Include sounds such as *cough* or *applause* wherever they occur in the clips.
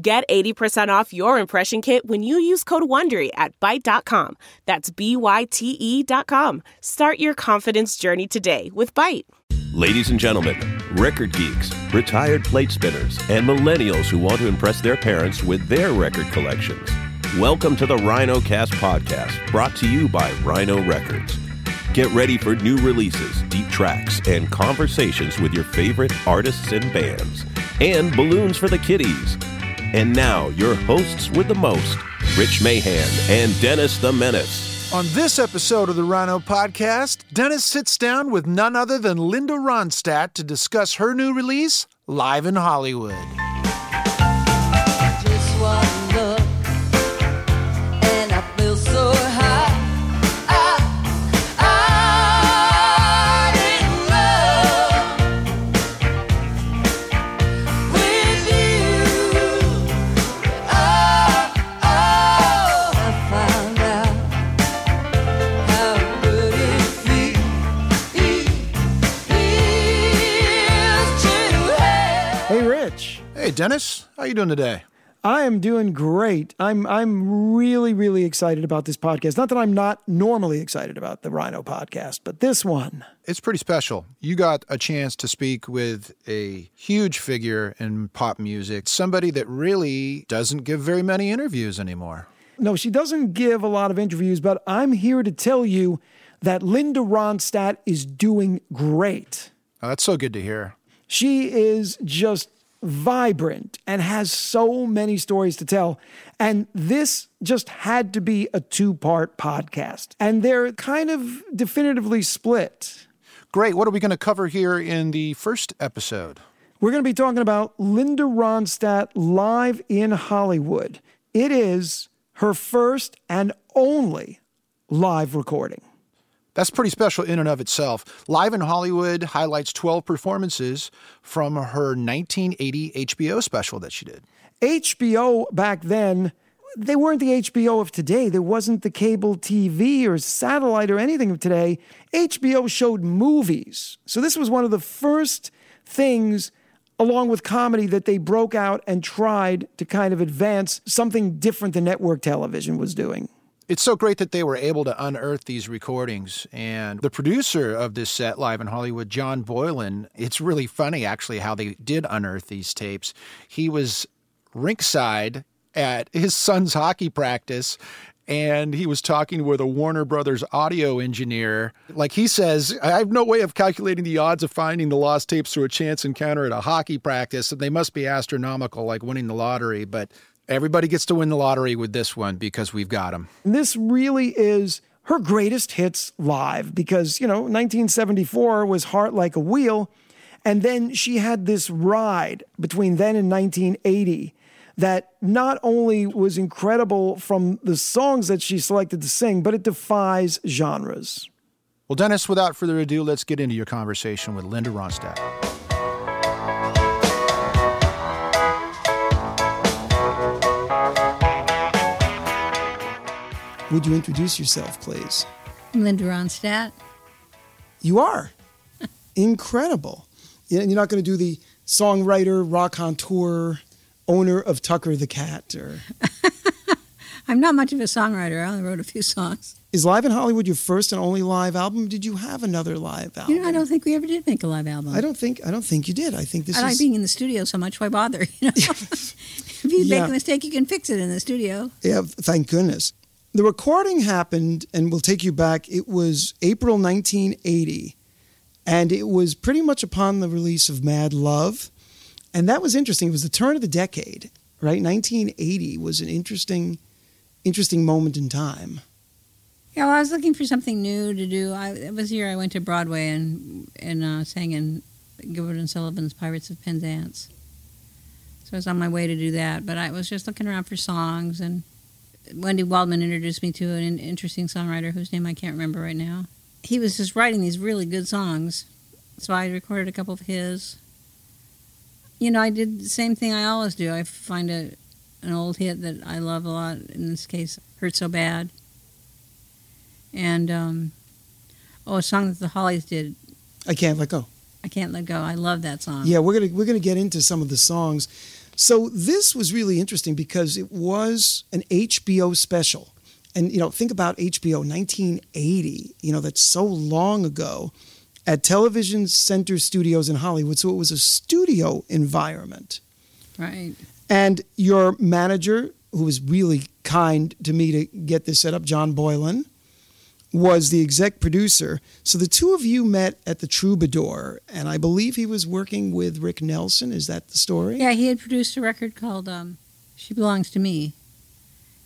Get 80% off your impression kit when you use code WONDERY at Byte.com. That's B-Y-T-E dot com. Start your confidence journey today with Byte. Ladies and gentlemen, record geeks, retired plate spinners, and millennials who want to impress their parents with their record collections. Welcome to the Rhino Cast podcast, brought to you by Rhino Records. Get ready for new releases, deep tracks, and conversations with your favorite artists and bands, and balloons for the kiddies. And now, your hosts with the most, Rich Mahan and Dennis the Menace. On this episode of the Rhino Podcast, Dennis sits down with none other than Linda Ronstadt to discuss her new release, Live in Hollywood. Hey, Dennis, how are you doing today? I am doing great. I'm I'm really really excited about this podcast. Not that I'm not normally excited about the Rhino podcast, but this one. It's pretty special. You got a chance to speak with a huge figure in pop music, somebody that really doesn't give very many interviews anymore. No, she doesn't give a lot of interviews, but I'm here to tell you that Linda Ronstadt is doing great. Oh, that's so good to hear. She is just vibrant and has so many stories to tell. And this just had to be a two part podcast. And they're kind of definitively split. Great. What are we going to cover here in the first episode? We're going to be talking about Linda Ronstadt live in Hollywood. It is her first and only live recording. That's pretty special in and of itself. Live in Hollywood highlights 12 performances from her 1980 HBO special that she did. HBO back then, they weren't the HBO of today. There wasn't the cable TV or satellite or anything of today. HBO showed movies. So this was one of the first things, along with comedy, that they broke out and tried to kind of advance something different than network television was doing. It's so great that they were able to unearth these recordings. And the producer of this set, Live in Hollywood, John Boylan, it's really funny actually how they did unearth these tapes. He was rinkside at *laughs* his son's hockey practice and he was talking with a Warner Brothers audio engineer. Like he says, I have no way of calculating the odds of finding the lost tapes through a chance encounter at a hockey practice, and they must be astronomical, like winning the lottery. But everybody gets to win the lottery with this one because we've got them. This really is her greatest hits live because, you know, 1974 was Heart Like a Wheel. And then she had this ride between then and 1980 that not only was incredible from the songs that she selected to sing, but it defies genres. Well, Dennis, without further ado, let's get into your conversation with Linda Ronstadt. Would you introduce yourself, please? Linda Ronstadt. You are *laughs* incredible. Yeah, You're not going to do the songwriter, rock on tour, owner of Tucker the Cat, or *laughs* I'm not much of a songwriter. I only wrote a few songs. is Live in Hollywood your first and only live album? Did you have another live album? You know, I don't think we ever did make a live album. I don't think I don't think you did. I think this I is like being in the studio so much. Why bother? *laughs* You know, if you Yeah. make a mistake, you can fix it in the studio. Yeah, thank goodness. The recording happened, and we'll take you back. It was April 1980, and it was pretty much upon the release of Mad Love. And that was interesting. It was the turn of the decade, right? 1980 was an interesting, interesting moment in time. Yeah, well, I was looking for something new to do. I it was here. I went to Broadway and and uh, sang in Gilbert and Sullivan's Pirates of Penzance. So I was on my way to do that, but I was just looking around for songs, and Wendy Waldman introduced me to an interesting songwriter whose name I can't remember right now. He was just writing these really good songs, so I recorded a couple of his. You know, I did the same thing I always do. I find a an old hit that I love a lot. In this case, "Hurt So Bad," and um, oh, a song that the Hollies did. I can't let go. I can't let go. I love that song. Yeah, we're gonna we're gonna get into some of the songs. So this was really interesting because it was an HBO special, and you know, think about HBO, 1980. You know, that's so long ago, at Television Center Studios in Hollywood. So it was a studio environment. Right. And your manager, who was really kind to me to get this set up, John Boylan, was the exec producer. So the two of you met at the Troubadour, and I believe he was working with Rick Nelson. Is that the story? Yeah, he had produced a record called um, "She Belongs to Me,"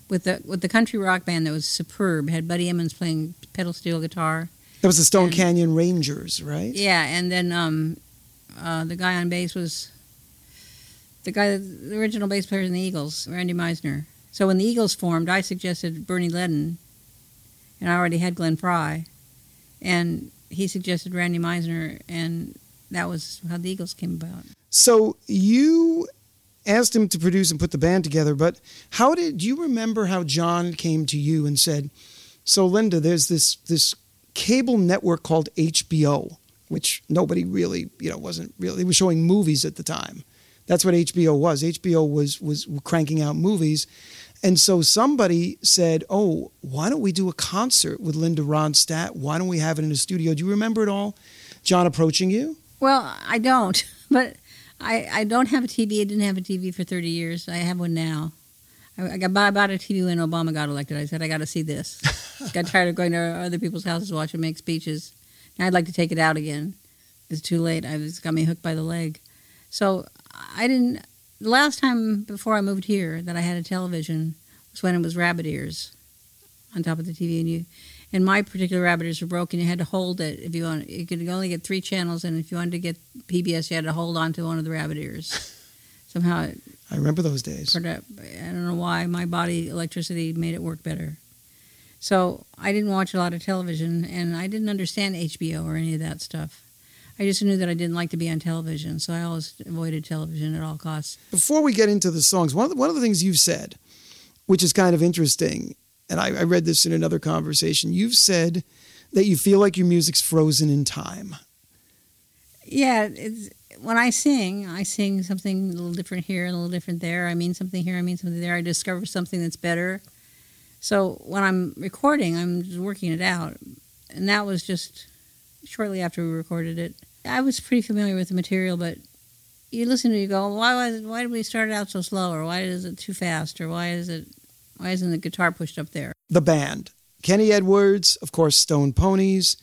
with the with the country rock band that was superb. Had Buddy Emmons playing pedal steel guitar. That was the Stone And- Canyon Rangers, right? Yeah, and then um, uh, the guy on bass was the guy, the original bass player in the Eagles, Randy Meisner. So when the Eagles formed, I suggested Bernie Leadon, and I already had Glenn Frey, and he suggested Randy Meisner, and that was how the Eagles came about. So you asked him to produce and put the band together, but how did you remember how John came to you and said, "So Linda, there's this this cable network called HBO, which nobody really, you know, wasn't really they were showing movies at the time. That's what HBO was. HBO was was cranking out movies." And so somebody said, "Oh, why don't we do a concert with Linda Ronstadt? Why don't we have it in a studio?" Do you remember it all? John approaching you? Well, I don't, *laughs* but I, I don't have a TV. I didn't have a TV for 30 years. I have one now. I, I got I bought a TV when Obama got elected. I said I got to see this. *laughs* got tired of going to other people's houses to watch him make speeches. Now I'd like to take it out again. It's too late. I was got me hooked by the leg. So I didn't. The last time before I moved here that I had a television was when it was rabbit ears on top of the TV, and you and my particular rabbit ears were broken. You had to hold it if you want. You could only get three channels, and if you wanted to get PBS, you had to hold on to one of the rabbit ears. *laughs* Somehow, it I remember those days. I don't know why my body electricity made it work better. So I didn't watch a lot of television, and I didn't understand HBO or any of that stuff. I just knew that I didn't like to be on television, so I always avoided television at all costs. Before we get into the songs, one of the, one of the things you've said, which is kind of interesting, and I, I read this in another conversation, you've said that you feel like your music's frozen in time. Yeah, it's, when I sing, I sing something a little different here, and a little different there. I mean something here, I mean something there. I discover something that's better. So when I'm recording, I'm just working it out. And that was just shortly after we recorded it. I was pretty familiar with the material, but you listen to it, you go, why was it, why did we start it out so slow, or why is it too fast, or why is it why isn't the guitar pushed up there? The band, Kenny Edwards, of course, Stone Ponies,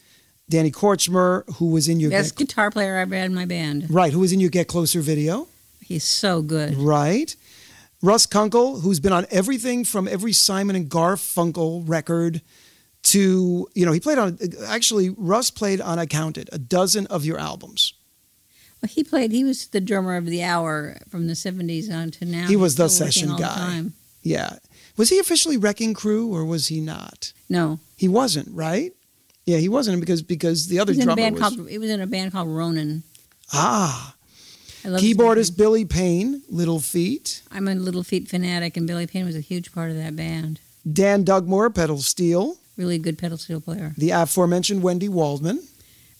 Danny Kortchmar, who was in your Best Get, guitar player I've had in my band. right, who was in your Get Closer video, He's so good. right? Russ Kunkel, who's been on everything from every Simon and Garfunkel record to, you know, he played on, actually, Russ played on, I counted, a dozen of your albums. Well, he played. He was the drummer of the hour from the '70s on to now. He was the session all the guy. Yeah. Was he officially Wrecking Crew or was he not? No, He wasn't, right? Yeah, he wasn't because because the other drummer was called. He was in a band called Ronan. ah I love his keyboardist. Billy Payne, Little Feat, I'm a Little Feat fanatic, and Billy Payne was a huge part of that band. Dan Dugmore, pedal steel, Really good pedal steel player. the aforementioned Wendy Waldman,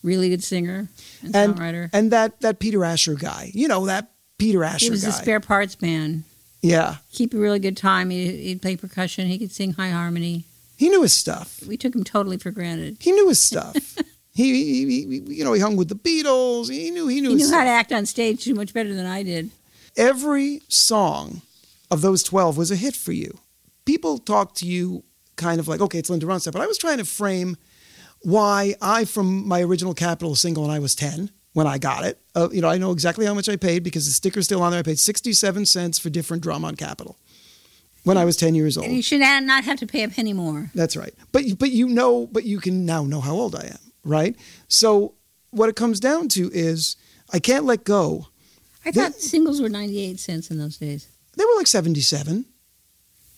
Really good singer and, and songwriter. and that that Peter Asher guy. You know that Peter Asher he was guy. a spare parts man. yeah, Keep a really good time. He, he'd play percussion. He could sing high harmony. he knew his stuff. We took him totally for granted. He knew his stuff. *laughs* he, he, he, you know, he hung with the Beatles. He knew he knew He knew how to act on stage too much better than I did. every song of those 12 was a hit for you. People talk to you kind of like, okay, it's Linda Ronstadt, but I was trying to frame why I, from my original Capitol single when I was 10, when I got it, uh, you know, I know exactly how much I paid because the sticker's still on there. I paid 67 cents for different drum on Capitol when I was 10 years old. And you should not have to pay a penny more. That's right. But but you know, but you can now know how old I am, right? So what it comes down to is I can't let go. I thought singles were 98 cents in those days. They were like 77.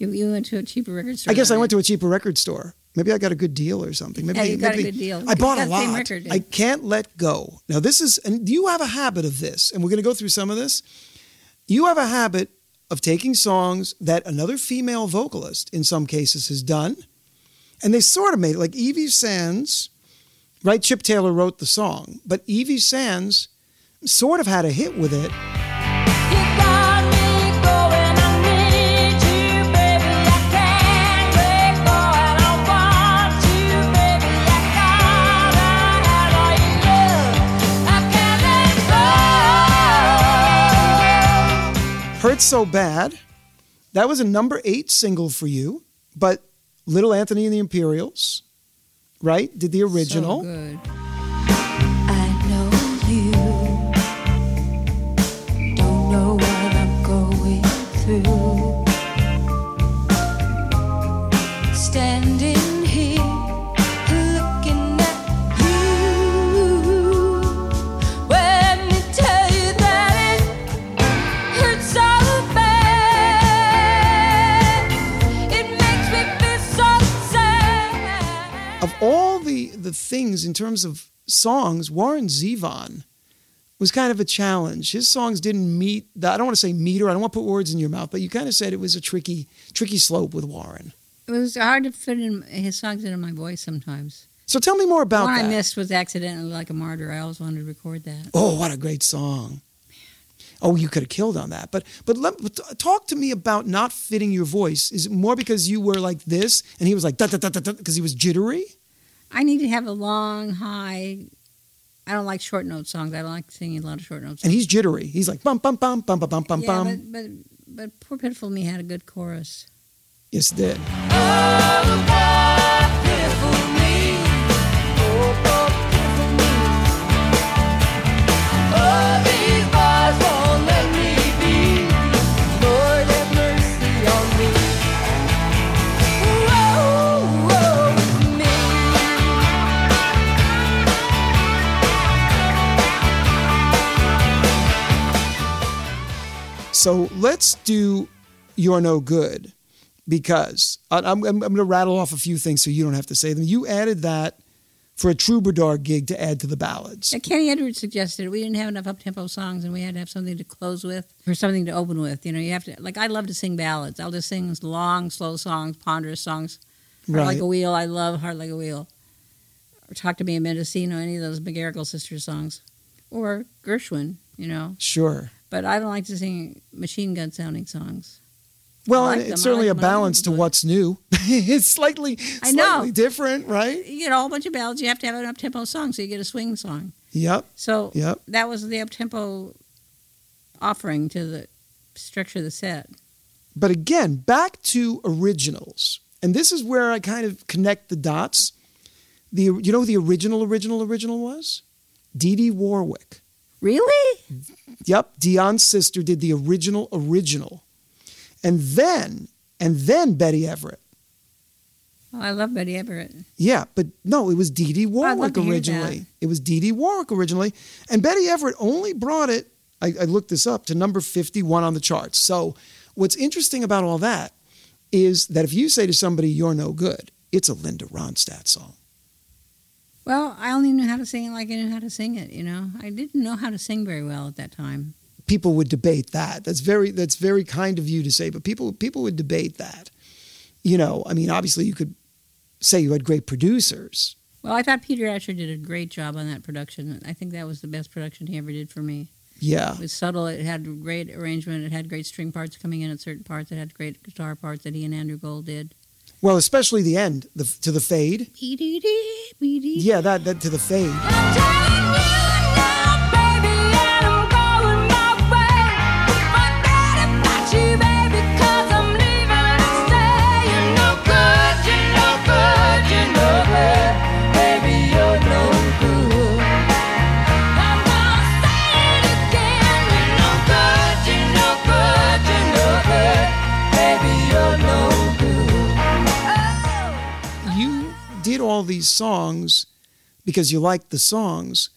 You, you went to a cheaper record store. I guess I went to a cheaper record store. Maybe I got a good deal or something. Maybe Yeah, you got a good deal. I bought a lot. record. I can't let go. Now this is, and you have a habit of this, and we're going to go through some of this. You have a habit of taking songs that another female vocalist, in some cases, has done, and they sort of made it like Evie Sands. Right, Chip Taylor wrote the song, but Evie Sands sort of had a hit with it. So Bad. That was a number eight single for you, but Little Anthony and the Imperials, right, did the original. So the things in terms of songs, Warren Zevon was kind of a challenge. His songs didn't meet the, I don't want to say meter, I don't want to put words in your mouth, but you kind of said it was a tricky, tricky slope with Warren. It was hard to fit in his songs into my voice sometimes. So tell me more about One that. I missed was accidentally like a martyr. I always wanted to record that. Oh, what a great song. Oh, you could have killed on that. But but let, talk to me about not fitting your voice. Is it more because you were like this and he was like da da da da because he was jittery? I need to have a long, high. I don't like short note songs. I don't like singing a lot of short notes. And he's jittery. He's like bum bum bum bum bum bum bum yeah, bum. but, but but poor pitiful me had a good chorus. Yes, it did. Oh, So let's do You're No Good because I- I'm, I'm, going to rattle off a few things so you don't have to say them. You added that for a troubadour gig to add to the ballads. Yeah, Kenny Edwards suggested we didn't have enough up tempo songs, and we had to have something to close with or something to open with. You know, you have to like I love to sing ballads. I'll just sing long, slow songs, ponderous songs. Heart Right. like a wheel. I love Heart Like a Wheel. Or Talk to Me a Mendocino, any of those McGarrigle sisters songs, or Gershwin. You know, Sure. But I don't like to sing machine gun sounding songs. Well, like it's certainly like a them. I like balance to what's new. *laughs* it's slightly, I know. slightly different, right? You get a whole bunch of ballads. You have to have an up tempo song, so you get a swing song. Yep. So Yep. that was the up tempo offering to the structure of the set. But again, back to originals. And this is where I kind of connect the dots. The you know who the original original original was? Dee Dee Warwick. Really? Yep, Dionne's sister did the original original. And then and then Betty Everett. Oh, I love Betty Everett. Yeah, but no, it was Dee Dee oh, love Warwick hear originally. It was Dee Dee Warwick originally. And Betty Everett only brought it, I, I looked this up, to number 51 on the charts. So what's interesting about all that is that if you say to somebody, you're no good, it's a Linda Ronstadt song. Well, I only knew how to sing it like I knew how to sing it. You know, I didn't know how to sing very well at that time. People would debate that. That's very that's very kind of you to say, but people people would debate that. You know, I mean, obviously you could say you had great producers. Well, I thought Peter Asher did a great job on that production. I think that was the best production he ever did for me. Yeah. It was subtle. It had great arrangement. It had great string parts coming in at certain parts. It had great guitar parts that he and Andrew Gold did. Well, especially the end, the to the fade. Yeah, that that to the fade. These songs because you like the songs,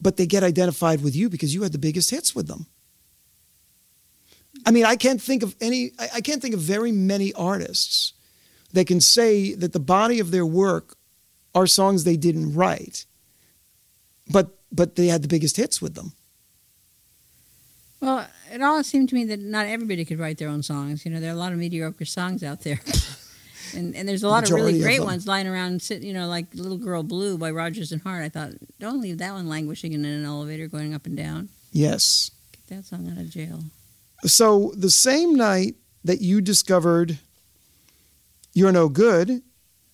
but they get identified with you because you had the biggest hits with them. I mean, I can't think of any. I, can't think of very many artists that can say that the body of their work are songs they didn't write, but but they had the biggest hits with them. Well, it always seemed to me that not everybody could write their own songs. You know, there are a lot of mediocre songs out there. *laughs* and, and there's a lot of really great them. ones lying around, sitting, you know, like Little Girl Blue by Rodgers and Hart. I thought, don't leave that one languishing in an elevator going up and down. Yes. Get that song out of jail. So the same night that you discovered You're No Good,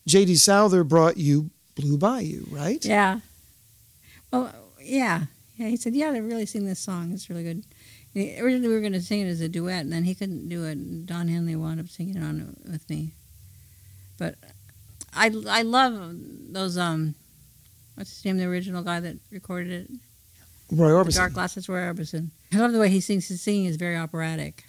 J.D. Souther brought you Blue Bayou, right? Yeah. Well, yeah. Yeah, he said, yeah, they really sing this song. It's really good. Originally, we were going to sing it as a duet, and then he couldn't do it. and Don Henley wound up singing it on with me. But I, I love those, um, what's his name, the original guy that recorded it? Roy The Orbison. Dark Glasses, Roy Orbison. I love the way he sings. His singing is very operatic.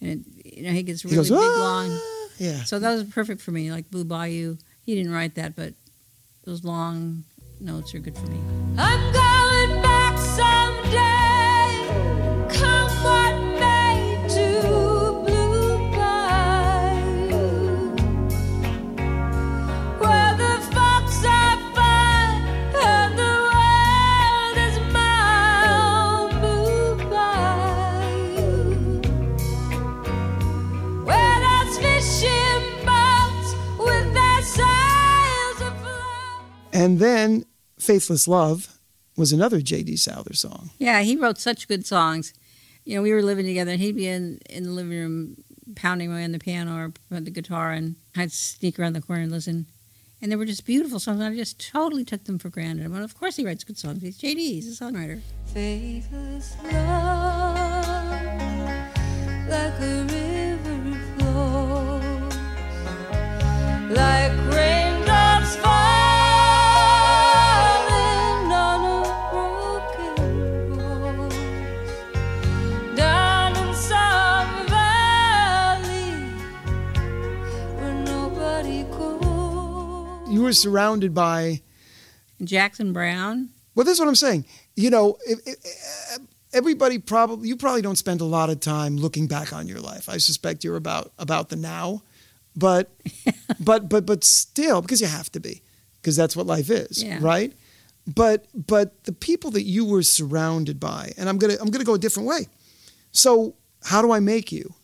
And, it, you know, he gets He really goes, big, "Ah!" long. Yeah. So that was perfect for me, like Blue Bayou. He didn't write that, but those long notes are good for me. I'm going back someday. Then Faithless Love was another J.D. Souther song. Yeah, he wrote such good songs. You know, we were living together, and he'd be in, in the living room pounding away on the piano or the guitar, and I'd sneak around the corner and listen. And they were just beautiful songs. and I just totally took them for granted. Well, of course he writes good songs. He's JD. He's a songwriter. Faithless love, like a river flows, like raindrops were surrounded by Jackson Browne. Well, this is what I'm saying. You know, everybody probably you probably don't spend a lot of time looking back on your life. I suspect you're about about the now, but *laughs* but but but still, because you have to be, because that's what life is, Yeah. right? But but the people that you were surrounded by, and I'm gonna I'm gonna go a different way. So how do I make you?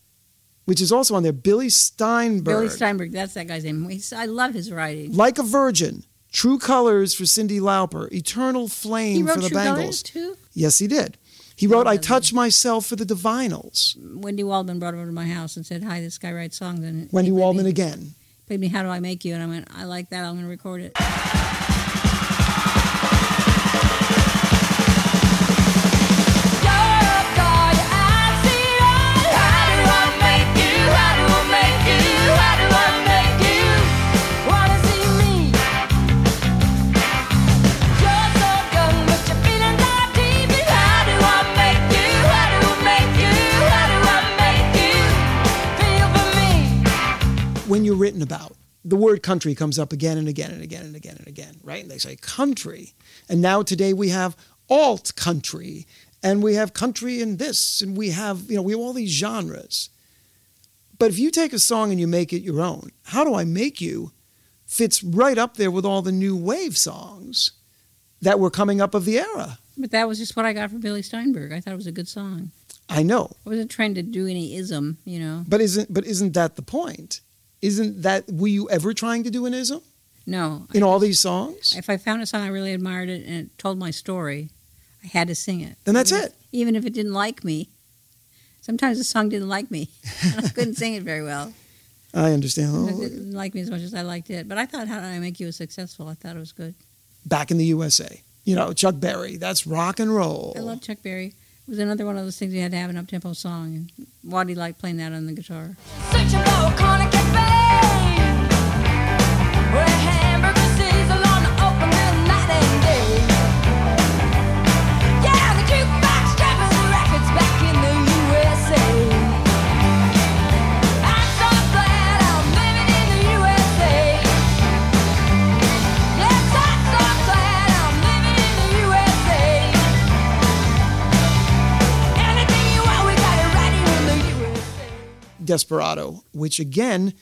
Which is also on there. Billy Steinberg. Billy Steinberg. That's that guy's name. He's, I love his writing. Like a Virgin. True Colors for Cyndi Lauper. Eternal Flame for the True Bangles. Too. Yes, he did. He wrote I Touch Myself for the Divinyls. Wendy Waldman brought him over to my house and said, "Hi, this guy writes songs." And Wendy Waldman me, again. played me "How Do I Make You," and I went, "I like that. I'm going to record it." When you're written about, the word country comes up again and again and again and again and again, right? And they say country. And now today we have alt country and we have country and this and we have, you know, we have all these genres. But if you take a song and you make it your own, How Do I Make You fits right up there with all the new wave songs that were coming up of the era. But that was just what I got from Billy Steinberg. I thought it was a good song. I know. I wasn't trying to do any ism, you know. But isn't but isn't that the point? Isn't that were you ever trying to do an ism No. in I all these songs? If I found a song I really admired it and it told my story, I had to sing it. Then that's Even if- it. Even if it didn't like me. Sometimes the song didn't like me. and *laughs* I couldn't sing it very well. I understand. It Oh, didn't like me as much as I liked it. But I thought, how did I make you successful? I thought it was good. back in the USA. You know, Chuck Berry, that's rock and roll. I love Chuck Berry. It was another one of those things you had to have an up-tempo song. And Waddy liked playing that on the guitar. Desperado, which again,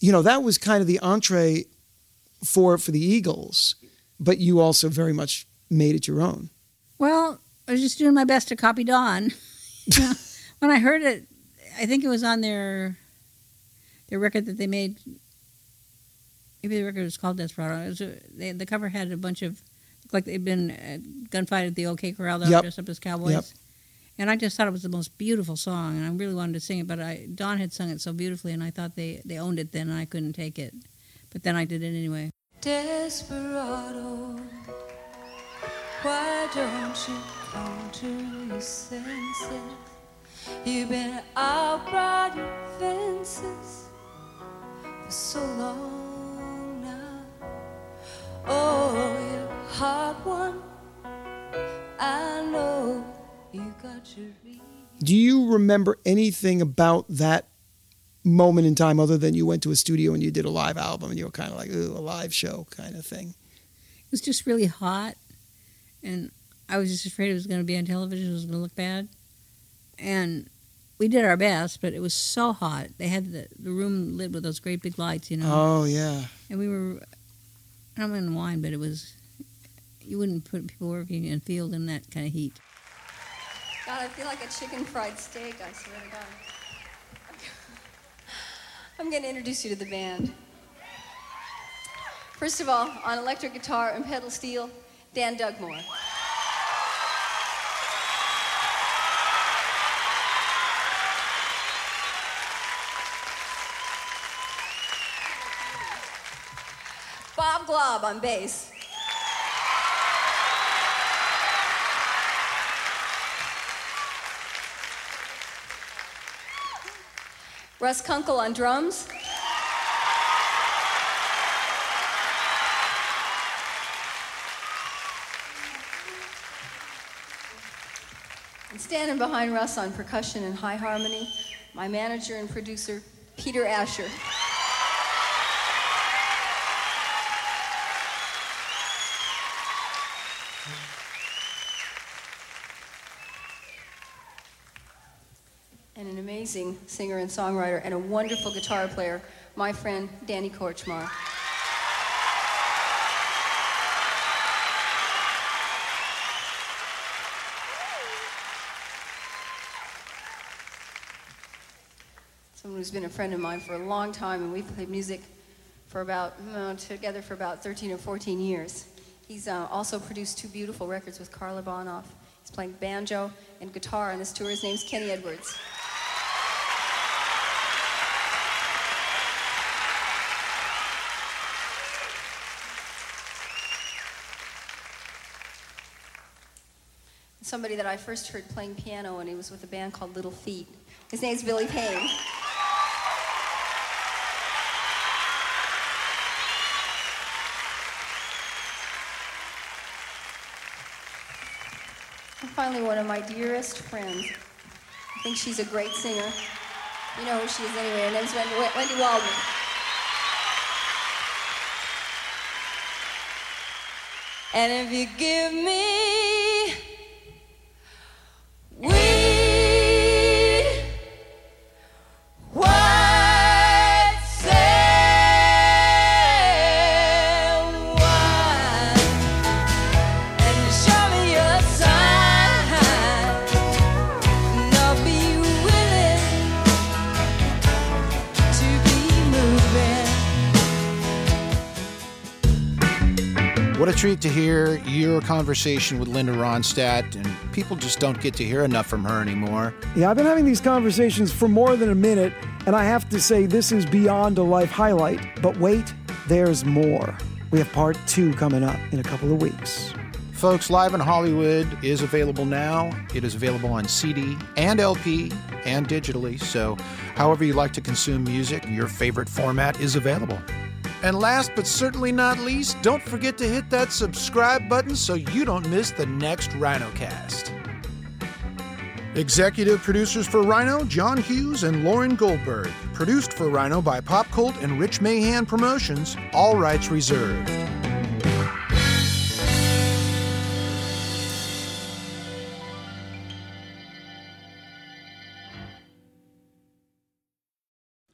you know, that was kind of the entree for for the Eagles, but you also very much made it your own. Well, I was just doing my best to copy Don. You know, when I heard it, I think it was on their their record that they made. Maybe the record was called Desperado. It was they, the cover had a bunch of looked like they'd been uh, gunfight at the OK Corral. They Yep. dressed up as cowboys. Yep. And I just thought it was the most beautiful song, and I really wanted to sing it. But I, Don had sung it so beautifully, and I thought they, they owned it then, and I couldn't take it. But then I did it anyway. Desperado, why don't you come to your senses? You've been out riding fences for so long now. Oh, you're a hard one. I know Do you remember anything about that moment in time other than you went to a studio and you did a live album and you were kind of like, ooh, a live show kind of thing? It was just really hot, and I was just afraid it was going to be on television. It was going to look bad, and we did our best, but it was so hot. They had the, the room lit with those great big lights, you know, Oh, yeah. and we were. I don't mean wine, but it was. You wouldn't put people working in a field in that kind of heat. God, I feel like a chicken fried steak, I swear to God. I'm going to introduce you to the band. First of all, on electric guitar and pedal steel, Dan Dugmore. Bob Glaub on bass. Russ Kunkel on drums. And standing behind Russ on percussion and high harmony, my manager and producer, Peter Asher. Amazing singer and songwriter and a wonderful guitar player, my friend Danny Kortchmar. Someone who's been a friend of mine for a long time, and we've played music for about together for about 13 or 14 years. He's uh, also produced two beautiful records with Carla Bonoff. He's playing banjo and guitar on this tour. His name's Kenny Edwards. Somebody that I first heard playing piano and he was with a band called Little Feat. His name's Billy Payne. And finally, one of my dearest friends. I think she's a great singer. You know who she is anyway. Her name's Wendy, Wendy Waldman. And if you give me treat to hear your conversation with Linda Ronstadt, and people just don't get to hear enough from her anymore. Yeah, I've been having these conversations for more than a minute, and I have to say this is beyond a life highlight. But wait, there's more. We have part two coming up in a couple of weeks. Folks, Live in Hollywood is available now. It is available on CD and LP and digitally. So, however you like to consume music, your favorite format is available. And last but certainly not least, don't forget to hit that subscribe button so you don't miss the next RhinoCast. Executive producers for Rhino, John Hughes and Lauren Goldberg. Produced for Rhino by Pop Cult and Rich Mahan Promotions. All rights reserved.